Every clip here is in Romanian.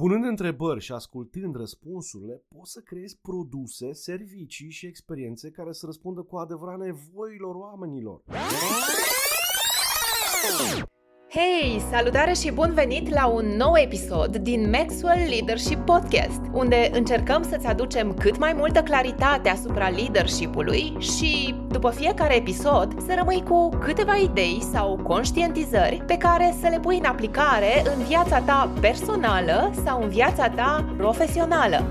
Punând întrebări și ascultând răspunsurile, poți să creezi produse, servicii și experiențe care să răspundă cu adevărat nevoilor oamenilor. Hei, salutare și bun venit la un nou episod din Maxwell Leadership Podcast, unde încercăm să-ți aducem cât mai multă claritate asupra leadership-ului și, după fiecare episod, să rămâi cu câteva idei sau conștientizări pe care să le pui în aplicare în viața ta personală sau în viața ta profesională.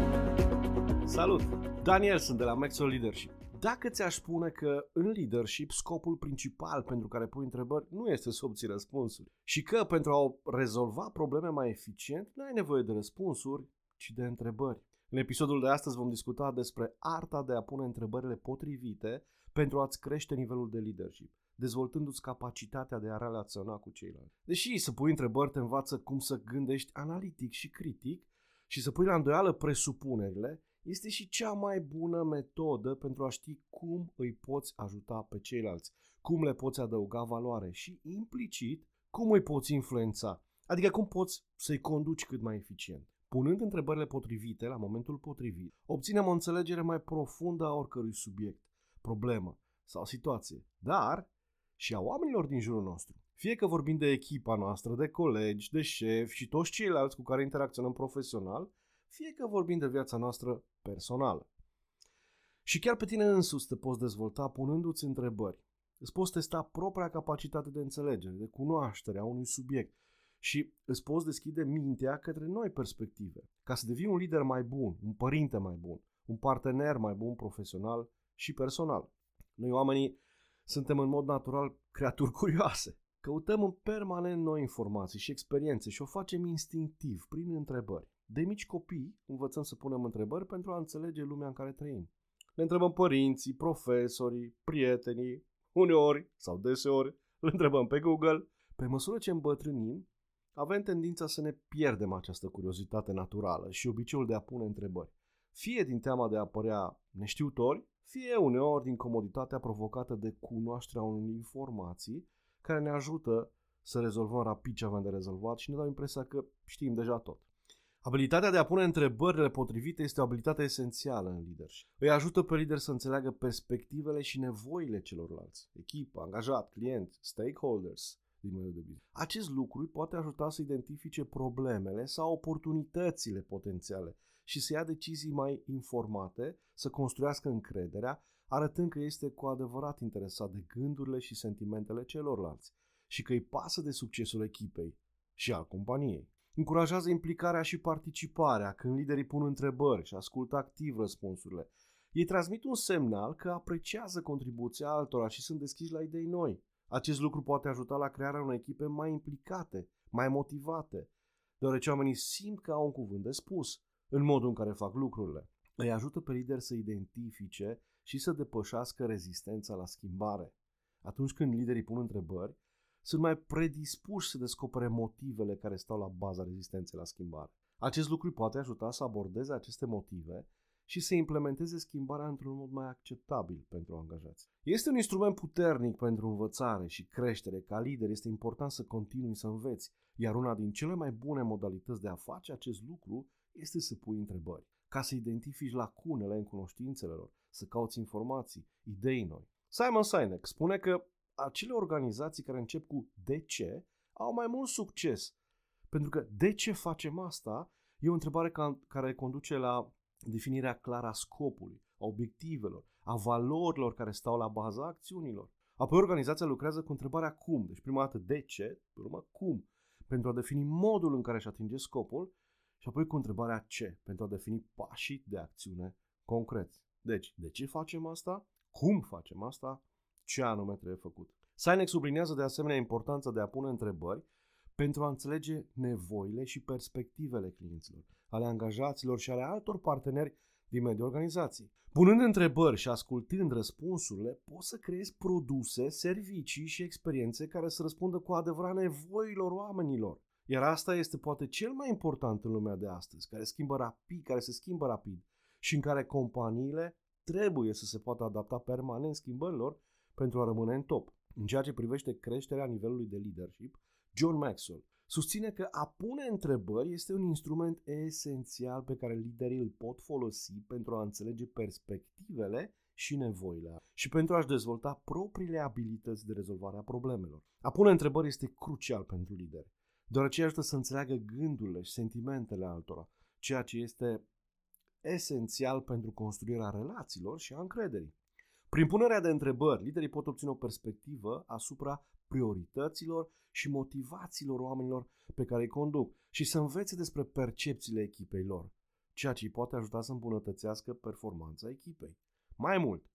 Salut! Daniel sunt de la Maxwell Leadership. Dacă ți-aș spune că în leadership scopul principal pentru care pui întrebări nu este să obții răspunsuri și că pentru a rezolva probleme mai eficient nu ai nevoie de răspunsuri, ci de întrebări. În episodul de astăzi vom discuta despre arta de a pune întrebările potrivite pentru a-ți crește nivelul de leadership, dezvoltându-ți capacitatea de a relaționa cu ceilalți. Deși să pui întrebări te învață cum să gândești analitic și critic și să pui la îndoială presupunerile, este și cea mai bună metodă pentru a ști cum îi poți ajuta pe ceilalți, cum le poți adăuga valoare și implicit cum îi poți influența, adică cum poți să-i conduci cât mai eficient. Punând întrebările potrivite la momentul potrivit, obținem o înțelegere mai profundă a oricărui subiect, problemă sau situație, dar și a oamenilor din jurul nostru. Fie că vorbim de echipa noastră, de colegi, de șefi și toți ceilalți cu care interacționăm profesional, fie că vorbim de viața noastră personală. Și chiar pe tine însuți te poți dezvolta punându-ți întrebări. Îți poți testa propria capacitate de înțelegere, de cunoaștere a unui subiect și îți poți deschide mintea către noi perspective, ca să devii un lider mai bun, un părinte mai bun, un partener mai bun profesional și personal. Noi oamenii suntem în mod natural creaturi curioase. Căutăm în permanent noi informații și experiențe și o facem instinctiv, prin întrebări. De mici copii învățăm să punem întrebări pentru a înțelege lumea în care trăim. Le întrebăm părinții, profesorii, prietenii, uneori sau deseori le întrebăm pe Google. Pe măsură ce îmbătrânim, avem tendința să ne pierdem această curiozitate naturală și obiceiul de a pune întrebări. Fie din teama de a părea neștiutori, fie uneori din comoditatea provocată de cunoașterea unei informații care ne ajută să rezolvăm rapid ce avem de rezolvat și ne dau impresia că știm deja tot. Abilitatea de a pune întrebările potrivite este o abilitate esențială în leadership. Îi ajută pe lider să înțeleagă perspectivele și nevoile celorlalți, echipă, angajat, client, stakeholders din mediul de business. Acest lucru îi poate ajuta să identifice problemele sau oportunitățile potențiale și să ia decizii mai informate, să construiască încrederea, arătând că este cu adevărat interesat de gândurile și sentimentele celorlalți și că îi pasă de succesul echipei și al companiei. Încurajează implicarea și participarea când liderii pun întrebări și ascultă activ răspunsurile. Ei transmit un semnal că apreciază contribuția altora și sunt deschiși la idei noi. Acest lucru poate ajuta la crearea unei echipe mai implicate, mai motivate, deoarece oamenii simt că au un cuvânt de spus în modul în care fac lucrurile. Îi ajută pe lideri să identifice și să depășească rezistența la schimbare. Atunci când liderii pun întrebări, sunt mai predispuși să descopere motivele care stau la baza rezistenței la schimbare. Acest lucru îi poate ajuta să abordeze aceste motive și să implementeze schimbarea într-un mod mai acceptabil pentru angajați. Este un instrument puternic pentru învățare și creștere. Ca lider este important să continui să înveți, iar una din cele mai bune modalități de a face acest lucru este să pui întrebări, ca să identifici lacunele în cunoștințele lor, să cauți informații, idei noi. Simon Sinek spune că acele organizații care încep cu de ce au mai mult succes. Pentru că de ce facem asta e o întrebare care conduce la definirea clară a scopului, a obiectivelor, a valorilor care stau la baza acțiunilor. Apoi organizația lucrează cu întrebarea cum. Deci prima dată de ce, pe urmă cum, pentru a defini modul în care își atinge scopul și apoi cu întrebarea ce, pentru a defini pașii de acțiune concreți. Deci, de ce facem asta? Cum facem asta? Ce anume trebuie făcut. Sinek sublinează de asemenea importanța de a pune întrebări pentru a înțelege nevoile și perspectivele clienților, ale angajaților și ale altor parteneri din mediul organizației. Punând întrebări și ascultând răspunsurile, poți să creezi produse, servicii și experiențe care să răspundă cu adevărat nevoilor oamenilor. Iar asta este poate cel mai important în lumea de astăzi, care schimbă rapid, care se schimbă rapid și în care companiile trebuie să se poată adapta permanent schimbărilor pentru a rămâne în top. În ceea ce privește creșterea nivelului de leadership, John Maxwell susține că a pune întrebări este un instrument esențial pe care liderii îl pot folosi pentru a înțelege perspectivele și nevoile și pentru a-și dezvolta propriile abilități de rezolvare a problemelor. A pune întrebări este crucial pentru lideri, deoarece ajută să înțeleagă gândurile și sentimentele altora, ceea ce este esențial pentru construirea relațiilor și a încrederii. Prin punerea de întrebări, liderii pot obține o perspectivă asupra priorităților și motivațiilor oamenilor pe care îi conduc și să învețe despre percepțiile echipei lor, ceea ce îi poate ajuta să îmbunătățească performanța echipei. Mai mult,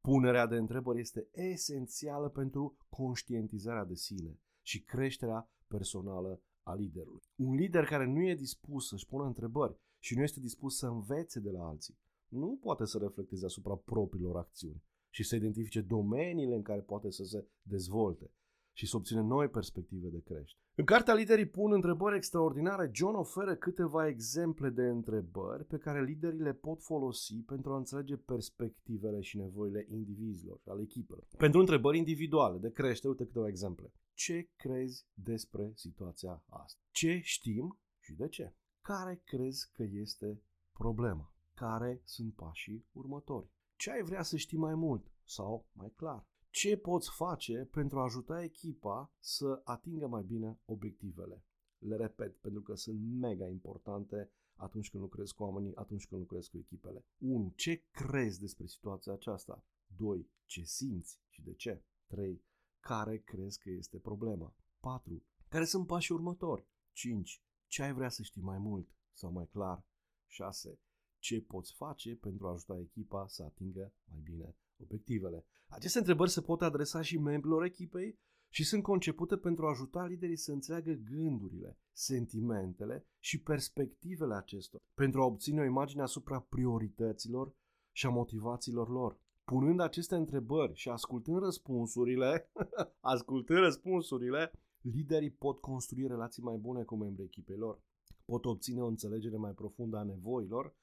punerea de întrebări este esențială pentru conștientizarea de sine și creșterea personală a liderului. Un lider care nu e dispus să-și pună întrebări și nu este dispus să învețe de la alții, nu poate să reflecteze asupra propriilor acțiuni și să identifice domeniile în care poate să se dezvolte și să obține noi perspective de creștere. În cartea Liderii pun întrebări extraordinare, John oferă câteva exemple de întrebări pe care liderii le pot folosi pentru a înțelege perspectivele și nevoile indivizilor, ale echipelor. Pentru întrebări individuale de creștere, uite câteva exemple. Ce crezi despre situația asta? Ce știm și de ce? Care crezi că este problema? Care sunt pașii următori? Ce ai vrea să știi mai mult sau mai clar? Ce poți face pentru a ajuta echipa să atingă mai bine obiectivele? Le repet, pentru că sunt mega importante atunci când lucrezi cu oamenii, atunci când lucrezi cu echipele. 1. Ce crezi despre situația aceasta? 2. Ce simți și de ce? 3. Care crezi că este problema? 4. Care sunt pașii următori? 5. Ce ai vrea să știi mai mult sau mai clar? 6. Ce poți face pentru a ajuta echipa să atingă mai bine obiectivele? Aceste întrebări se pot adresa și membrilor echipei și sunt concepute pentru a ajuta liderii să înțeleagă gândurile, sentimentele și perspectivele acestor, pentru a obține o imagine asupra priorităților și a motivațiilor lor. Punând aceste întrebări și ascultând răspunsurile, ascultând răspunsurile, liderii pot construi relații mai bune cu membrii echipei lor, pot obține o înțelegere mai profundă a nevoilor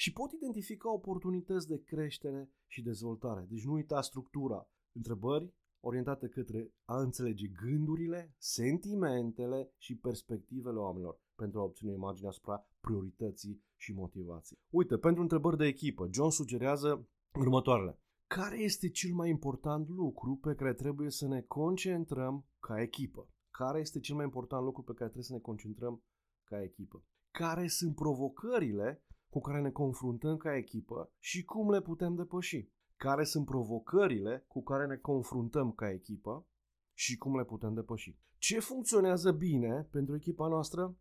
și pot identifica oportunități de creștere și dezvoltare. Deci nu uita structura. Întrebări orientate către a înțelege gândurile, sentimentele și perspectivele oamenilor pentru a obține imagine asupra priorității și motivației. Uite, pentru întrebări de echipă, John sugerează următoarele. Care este cel mai important lucru pe care trebuie să ne concentrăm ca echipă? Care este cel mai important lucru pe care trebuie să ne concentrăm ca echipă? Care sunt provocările cu care ne confruntăm ca echipă și cum le putem depăși? Care sunt provocările cu care ne confruntăm ca echipă și cum le putem depăși? Ce funcționează bine pentru echipa noastră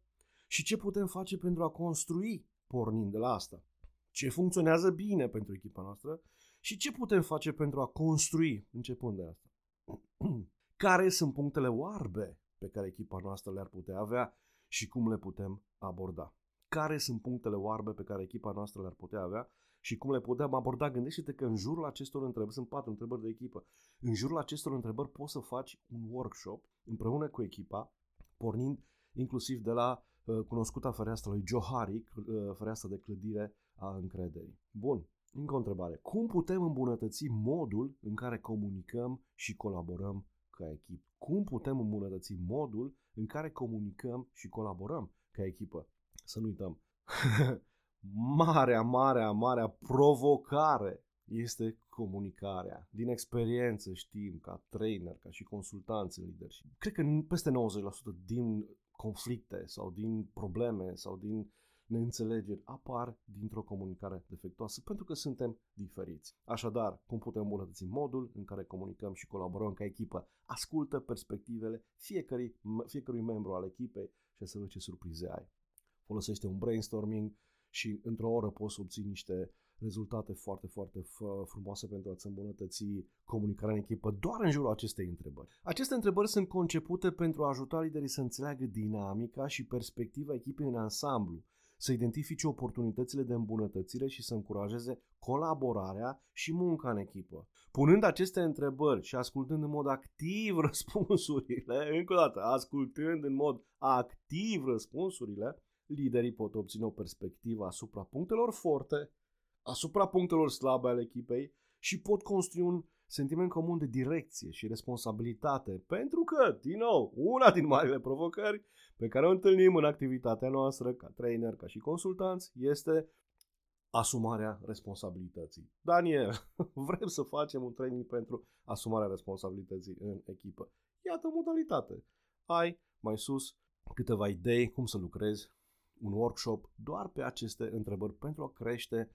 și ce putem face pentru a construi pornind de la asta? Ce funcționează bine pentru echipa noastră și ce putem face pentru a construi începând de asta? care sunt punctele oarbe pe care echipa noastră le-ar putea avea și cum le putem aborda? Care sunt punctele oarbe pe care echipa noastră le-ar putea avea și cum le putem aborda. Gândește-te că în jurul acestor întrebări, sunt patru întrebări de echipă, în jurul acestor întrebări poți să faci un workshop împreună cu echipa, pornind inclusiv de la uh, cunoscuta fereastră lui Johari, uh, fereastra de clădire a încrederii. Bun, încă o întrebare. Cum putem îmbunătăți modul în care comunicăm și colaborăm ca echipă? Cum putem îmbunătăți modul în care comunicăm și colaborăm ca echipă? Să nu uităm, marea, marea, marea provocare este comunicarea. Din experiență știm, ca trainer, ca și consultanți în leadership. Cred că peste 90% din conflicte sau din probleme sau din neînțelegeri apar dintr-o comunicare defectuoasă pentru că suntem diferiți. Așadar, cum putem îmbunătăți modul în care comunicăm și colaborăm ca echipă? Ascultă perspectivele fiecărui, fiecărui membru al echipei și să vezi ce surprize ai folosește un brainstorming și într-o oră poți să obții niște rezultate foarte, foarte frumoase pentru a-ți îmbunătăți comunicarea în echipă doar în jurul acestei întrebări. Aceste întrebări sunt concepute pentru a ajuta liderii să înțeleagă dinamica și perspectiva echipei în ansamblu, să identifice oportunitățile de îmbunătățire și să încurajeze colaborarea și munca în echipă. Punând aceste întrebări și ascultând în mod activ răspunsurile, încă o dată, ascultând în mod activ răspunsurile, liderii pot obține o perspectivă asupra punctelor forte, asupra punctelor slabe ale echipei și pot construi un sentiment comun de direcție și responsabilitate, pentru că, din nou, una din marile provocări pe care o întâlnim în activitatea noastră ca trainer, ca și consultanți, este asumarea responsabilității. Daniel, vrem să facem un training pentru asumarea responsabilității în echipă. Iată modalitate. Ai mai sus câteva idei cum să lucrezi un workshop doar pe aceste întrebări pentru a crește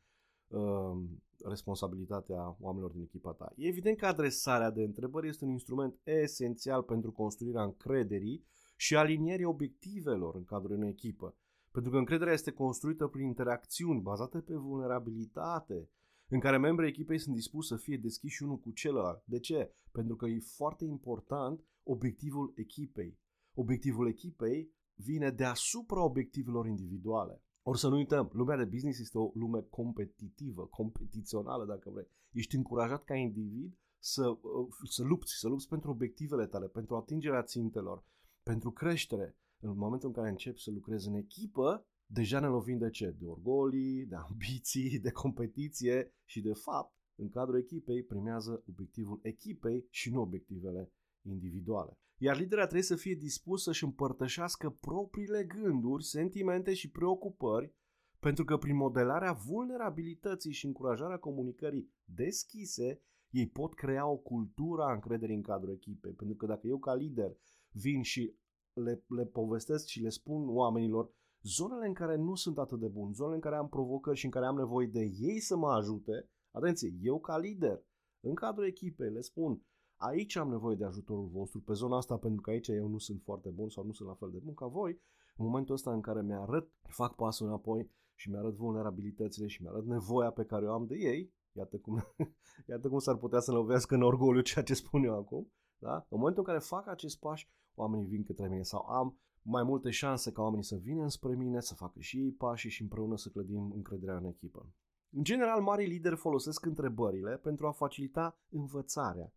uh, responsabilitatea oamenilor din echipa ta. E evident că adresarea de întrebări este un instrument esențial pentru construirea încrederii și alinierii obiectivelor în cadrul unei echipă. Pentru că încrederea este construită prin interacțiuni bazate pe vulnerabilitate, în care membrii echipei sunt dispuși să fie deschiși unul cu celălalt. De ce? Pentru că e foarte important obiectivul echipei. Obiectivul echipei vine deasupra obiectivelor individuale. Ori să nu uităm, lumea de business este o lume competitivă, competițională dacă vrei. Ești încurajat ca individ să, uh, să lupți, să lupți pentru obiectivele tale, pentru atingerea țintelor, pentru creștere. În momentul în care începi să lucrezi în echipă, deja ne lovim de ce? De orgolii, de ambiții, de competiție și de fapt, în cadrul echipei primează obiectivul echipei și nu obiectivele individuale. Iar liderea trebuie să fie dispus să-și împărtășească propriile gânduri, sentimente și preocupări, pentru că prin modelarea vulnerabilității și încurajarea comunicării deschise, ei pot crea o cultură a încrederii în cadrul echipei. Pentru că dacă eu ca lider vin și le, le povestesc și le spun oamenilor zonele în care nu sunt atât de bun, zonele în care am provocări și în care am nevoie de ei să mă ajute, atenție, eu ca lider, în cadrul echipei, le spun, aici am nevoie de ajutorul vostru pe zona asta pentru că aici eu nu sunt foarte bun sau nu sunt la fel de bun ca voi, în momentul ăsta în care mi-arăt, fac pasul înapoi și mi-arăt vulnerabilitățile și mi-arăt nevoia pe care o am de ei, iată cum, iată cum s-ar putea să lovească în orgoliu ceea ce spun eu acum, da? în momentul în care fac acest pași, oamenii vin către mine sau am mai multe șanse ca oamenii să vină spre mine, să facă și ei pași și împreună să clădim încrederea în echipă. În general, mari lideri folosesc întrebările pentru a facilita învățarea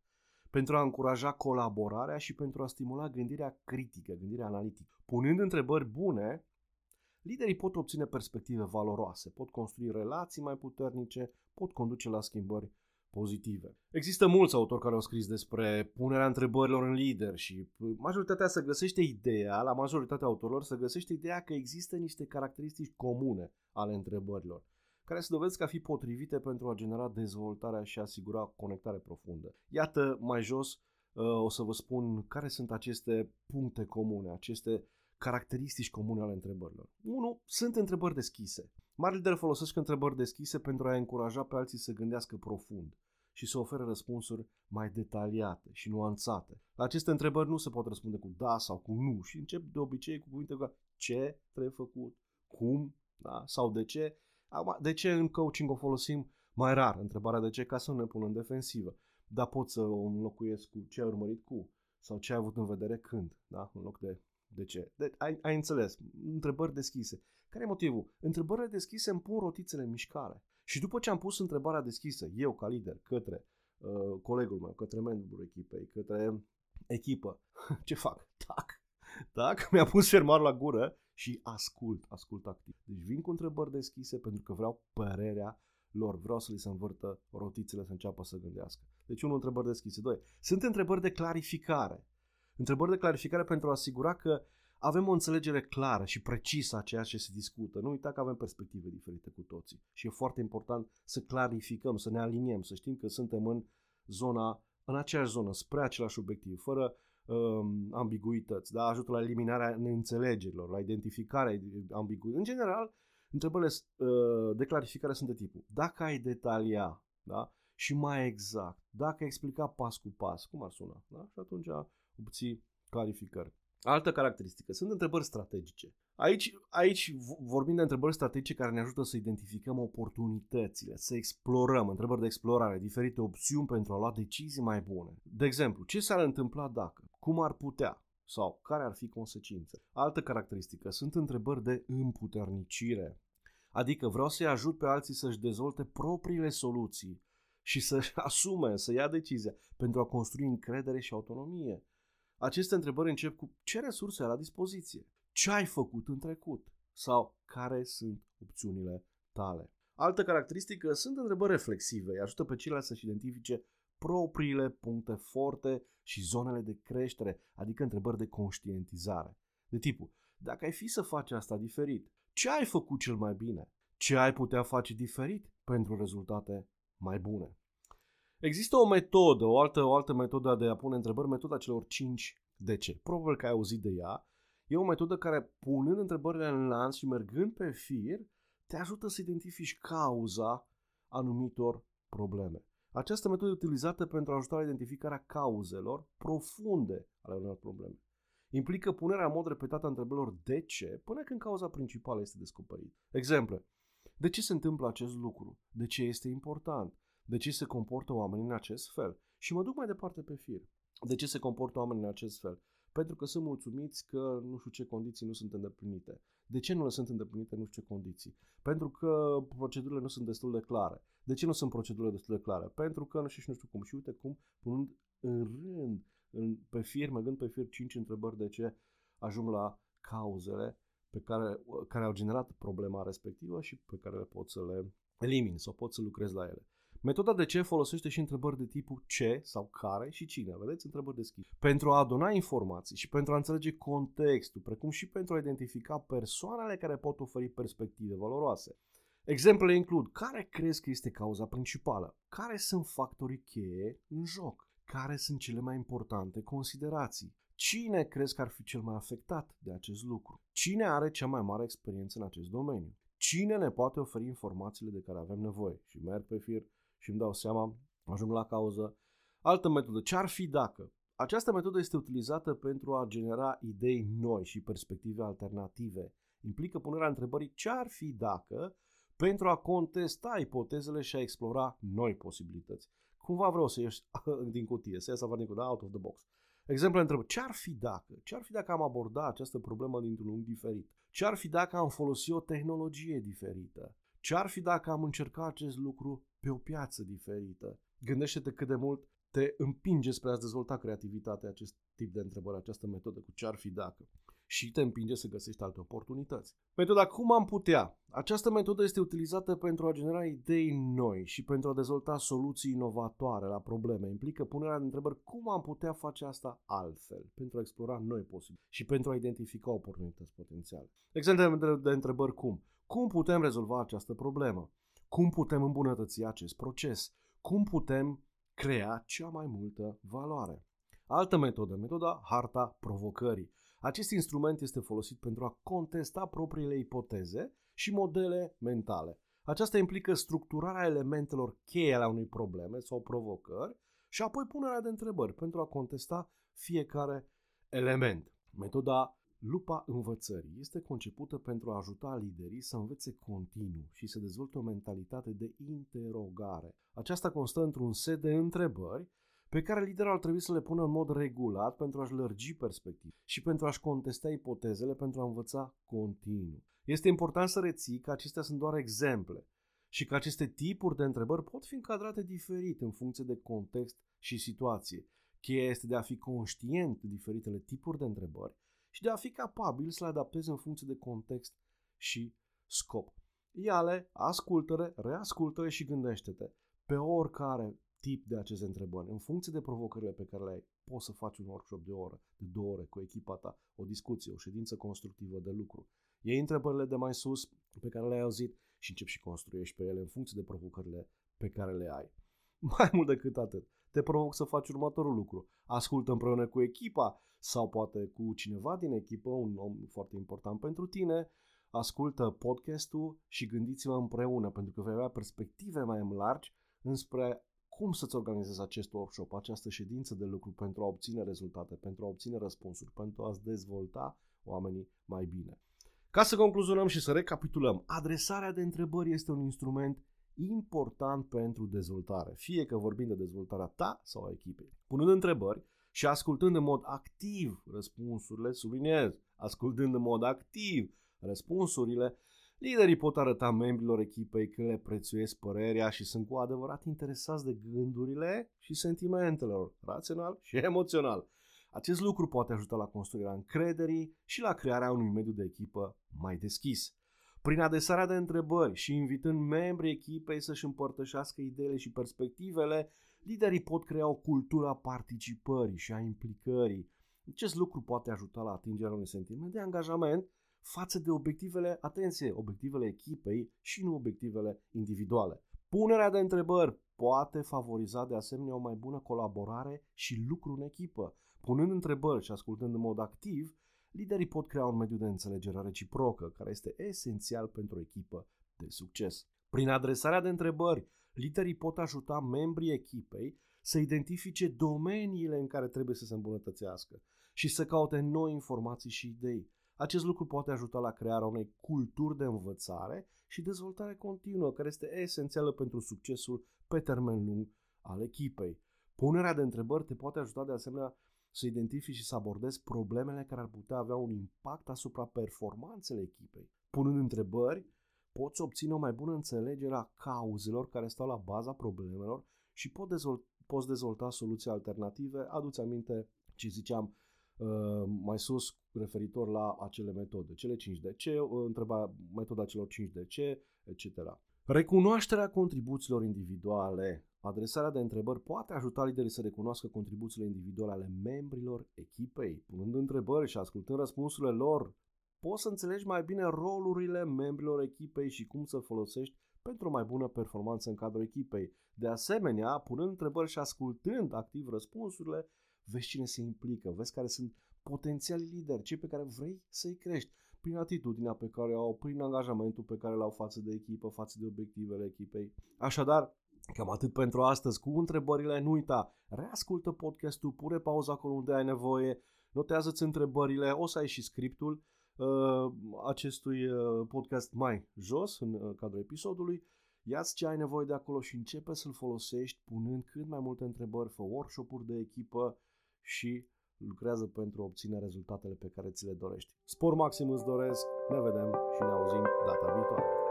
pentru a încuraja colaborarea și pentru a stimula gândirea critică, gândirea analitică. Punând întrebări bune, liderii pot obține perspective valoroase, pot construi relații mai puternice, pot conduce la schimbări pozitive. Există mulți autori care au scris despre punerea întrebărilor în lider și majoritatea să găsește ideea, la majoritatea autorilor să găsește ideea că există niște caracteristici comune ale întrebărilor care se dovedesc a fi potrivite pentru a genera dezvoltarea și a asigura conectare profundă. Iată, mai jos uh, o să vă spun care sunt aceste puncte comune, aceste caracteristici comune ale întrebărilor. 1. Sunt întrebări deschise. Mari lideri folosesc întrebări deschise pentru a încuraja pe alții să gândească profund și să ofere răspunsuri mai detaliate și nuanțate. La aceste întrebări nu se pot răspunde cu da sau cu nu și încep de obicei cu cuvinte ca ce trebuie făcut, cum da? sau de ce Acum, de ce în coaching o folosim mai rar? Întrebarea de ce? Ca să nu ne punem în defensivă. Dar pot să o înlocuiesc cu ce ai urmărit cu sau ce ai avut în vedere când, da? în loc de de ce. De, ai, ai înțeles. Întrebări deschise. Care e motivul? Întrebările deschise îmi pun rotițele în mișcare. Și după ce am pus întrebarea deschisă, eu ca lider, către uh, colegul meu, către membrul echipei, către echipă, ce fac? Tac, tac, mi-a pus fermarul la gură și ascult, ascult activ. Deci vin cu întrebări deschise pentru că vreau părerea lor, vreau să li se învârtă rotițele să înceapă să gândească. Deci unul întrebări deschise. Doi, sunt întrebări de clarificare. Întrebări de clarificare pentru a asigura că avem o înțelegere clară și precisă a ceea ce se discută. Nu uita că avem perspective diferite cu toții și e foarte important să clarificăm, să ne aliniem, să știm că suntem în zona, în aceeași zonă, spre același obiectiv, fără um, ambiguități, da? ajută la eliminarea neînțelegerilor, la identificarea ambiguității. În general, întrebările uh, de clarificare sunt de tipul dacă ai detalia da? și mai exact, dacă ai explica pas cu pas, cum ar suna, da? și atunci obții clarificări. Altă caracteristică, sunt întrebări strategice. Aici, aici vorbim de întrebări strategice care ne ajută să identificăm oportunitățile, să explorăm, întrebări de explorare, diferite opțiuni pentru a lua decizii mai bune. De exemplu, ce s-ar întâmpla dacă? Cum ar putea? Sau care ar fi consecințe? Altă caracteristică, sunt întrebări de împuternicire. Adică vreau să-i ajut pe alții să-și dezvolte propriile soluții și să-și asume, să ia decizia pentru a construi încredere și autonomie. Aceste întrebări încep cu ce resurse ai la dispoziție, ce ai făcut în trecut sau care sunt opțiunile tale. Altă caracteristică sunt întrebări reflexive, îi ajută pe ceilalți să-și identifice propriile puncte forte și zonele de creștere, adică întrebări de conștientizare. De tipul, dacă ai fi să faci asta diferit, ce ai făcut cel mai bine? Ce ai putea face diferit pentru rezultate mai bune? Există o metodă, o altă, o altă metodă de a pune întrebări, metoda celor 5 de ce. Probabil că ai auzit de ea. E o metodă care, punând întrebările în lanț și mergând pe fir, te ajută să identifici cauza anumitor probleme. Această metodă e utilizată pentru a ajuta la identificarea cauzelor profunde ale unor probleme. Implică punerea în mod repetat a întrebărilor de ce până când cauza principală este descoperită. Exemple. De ce se întâmplă acest lucru? De ce este important? De ce se comportă oamenii în acest fel? Și mă duc mai departe pe fir. De ce se comportă oamenii în acest fel? Pentru că sunt mulțumiți că nu știu ce condiții nu sunt îndeplinite. De ce nu le sunt îndeplinite nu știu ce condiții? Pentru că procedurile nu sunt destul de clare. De ce nu sunt procedurile destul de clare? Pentru că nu știu și nu știu cum. Și uite cum, punând în rând, în, pe fir, mergând pe fir 5 întrebări de ce ajung la cauzele pe care, care au generat problema respectivă și pe care le pot să le elimini sau pot să lucrez la ele. Metoda de ce folosește și întrebări de tipul ce sau care și cine. Vedeți? Întrebări deschise. Pentru a aduna informații și pentru a înțelege contextul, precum și pentru a identifica persoanele care pot oferi perspective valoroase. Exemplele includ care crezi că este cauza principală? Care sunt factorii cheie în joc? Care sunt cele mai importante considerații? Cine crezi că ar fi cel mai afectat de acest lucru? Cine are cea mai mare experiență în acest domeniu? Cine ne poate oferi informațiile de care avem nevoie? Și merg pe fir și îmi dau seama, ajung la cauză. Altă metodă, ce ar fi dacă? Această metodă este utilizată pentru a genera idei noi și perspective alternative. Implică punerea întrebării ce ar fi dacă pentru a contesta ipotezele și a explora noi posibilități. Cumva vreau să ieși din cutie, să ies afară din cutie, out of the box. Exemplu întreb, ce ar fi dacă? Ce ar fi dacă am aborda această problemă dintr-un unghi diferit? Ce ar fi dacă am folosit o tehnologie diferită? Ce ar fi dacă am încercat acest lucru pe o piață diferită? Gândește-te cât de mult te împinge spre a dezvolta creativitatea acest tip de întrebări, această metodă cu ce ar fi dacă și te împinge să găsești alte oportunități. Metoda cum am putea? Această metodă este utilizată pentru a genera idei noi și pentru a dezvolta soluții inovatoare la probleme. Implică punerea de întrebări cum am putea face asta altfel, pentru a explora noi posibil și pentru a identifica oportunități potențiale. Exemplu de întrebări cum? Cum putem rezolva această problemă? Cum putem îmbunătăți acest proces? Cum putem crea cea mai multă valoare? Altă metodă, metoda harta provocării. Acest instrument este folosit pentru a contesta propriile ipoteze și modele mentale. Aceasta implică structurarea elementelor cheie ale unei probleme sau provocări și apoi punerea de întrebări pentru a contesta fiecare element. Metoda lupa învățării este concepută pentru a ajuta liderii să învețe continuu și să dezvolte o mentalitate de interogare. Aceasta constă într-un set de întrebări pe care liderul ar trebui să le pună în mod regulat pentru a-și lărgi perspectiva și pentru a-și contesta ipotezele pentru a învăța continuu. Este important să reții că acestea sunt doar exemple și că aceste tipuri de întrebări pot fi încadrate diferit în funcție de context și situație. Cheia este de a fi conștient de diferitele tipuri de întrebări și de a fi capabil să le adaptezi în funcție de context și scop. Iale, ascultă-le, reascultă-le și gândește-te. Pe oricare tip de aceste întrebări. În funcție de provocările pe care le ai, poți să faci un workshop de o oră, de două ore cu echipa ta, o discuție, o ședință constructivă de lucru. Iei întrebările de mai sus pe care le-ai auzit și începi și construiești pe ele în funcție de provocările pe care le ai. Mai mult decât atât, te provoc să faci următorul lucru. Ascultă împreună cu echipa sau poate cu cineva din echipă, un om foarte important pentru tine, ascultă podcastul și gândiți-vă împreună, pentru că vei avea perspective mai largi înspre cum să-ți organizezi acest workshop, această ședință de lucru pentru a obține rezultate, pentru a obține răspunsuri, pentru a-ți dezvolta oamenii mai bine. Ca să concluzionăm și să recapitulăm, adresarea de întrebări este un instrument important pentru dezvoltare, fie că vorbim de dezvoltarea ta sau a echipei. Punând întrebări și ascultând în mod activ răspunsurile, subliniez, ascultând în mod activ răspunsurile, Liderii pot arăta membrilor echipei că le prețuiesc părerea și sunt cu adevărat interesați de gândurile și sentimentele lor, rațional și emoțional. Acest lucru poate ajuta la construirea încrederii și la crearea unui mediu de echipă mai deschis. Prin adresarea de întrebări și invitând membrii echipei să-și împărtășească ideile și perspectivele, Liderii pot crea o cultură a participării și a implicării. Acest lucru poate ajuta la atingerea unui sentiment de angajament față de obiectivele, atenție, obiectivele echipei și nu obiectivele individuale. Punerea de întrebări poate favoriza de asemenea o mai bună colaborare și lucru în echipă. Punând întrebări și ascultând în mod activ, liderii pot crea un mediu de înțelegere reciprocă, care este esențial pentru o echipă de succes. Prin adresarea de întrebări, liderii pot ajuta membrii echipei să identifice domeniile în care trebuie să se îmbunătățească și să caute noi informații și idei. Acest lucru poate ajuta la crearea unei culturi de învățare și dezvoltare continuă, care este esențială pentru succesul pe termen lung al echipei. Punerea de întrebări te poate ajuta de asemenea să identifici și să abordezi problemele care ar putea avea un impact asupra performanțele echipei. Punând întrebări, poți obține o mai bună înțelegere a cauzelor care stau la baza problemelor și pot dezvolta, poți dezvolta soluții alternative. Aduți aminte ce ziceam uh, mai sus referitor la acele metode, cele 5 de ce, uh, întreba metoda celor 5 de ce, etc. Recunoașterea contribuțiilor individuale. Adresarea de întrebări poate ajuta liderii să recunoască contribuțiile individuale ale membrilor echipei. Punând întrebări și ascultând răspunsurile lor, poți să înțelegi mai bine rolurile membrilor echipei și cum să folosești pentru o mai bună performanță în cadrul echipei. De asemenea, punând întrebări și ascultând activ răspunsurile, vezi cine se implică, vezi care sunt potențialii lideri, cei pe care vrei să-i crești prin atitudinea pe care o au, prin angajamentul pe care l-au față de echipă, față de obiectivele echipei. Așadar, cam atât pentru astăzi cu întrebările. Nu uita, reascultă podcastul, pune pauza acolo unde ai nevoie, notează-ți întrebările, o să ai și scriptul uh, acestui uh, podcast mai jos în uh, cadrul episodului. Ia-ți ce ai nevoie de acolo și începe să-l folosești punând cât mai multe întrebări, fă workshop-uri de echipă și lucrează pentru a obține rezultatele pe care ți le dorești. Spor maxim îți doresc, ne vedem și ne auzim data viitoare.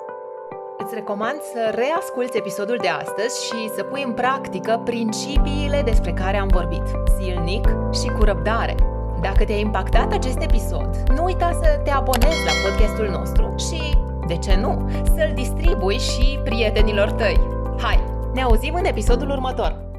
Îți recomand să reasculți episodul de astăzi și să pui în practică principiile despre care am vorbit, zilnic și cu răbdare. Dacă te-a impactat acest episod, nu uita să te abonezi la podcastul nostru și, de ce nu, să-l distribui și prietenilor tăi. Hai, ne auzim în episodul următor!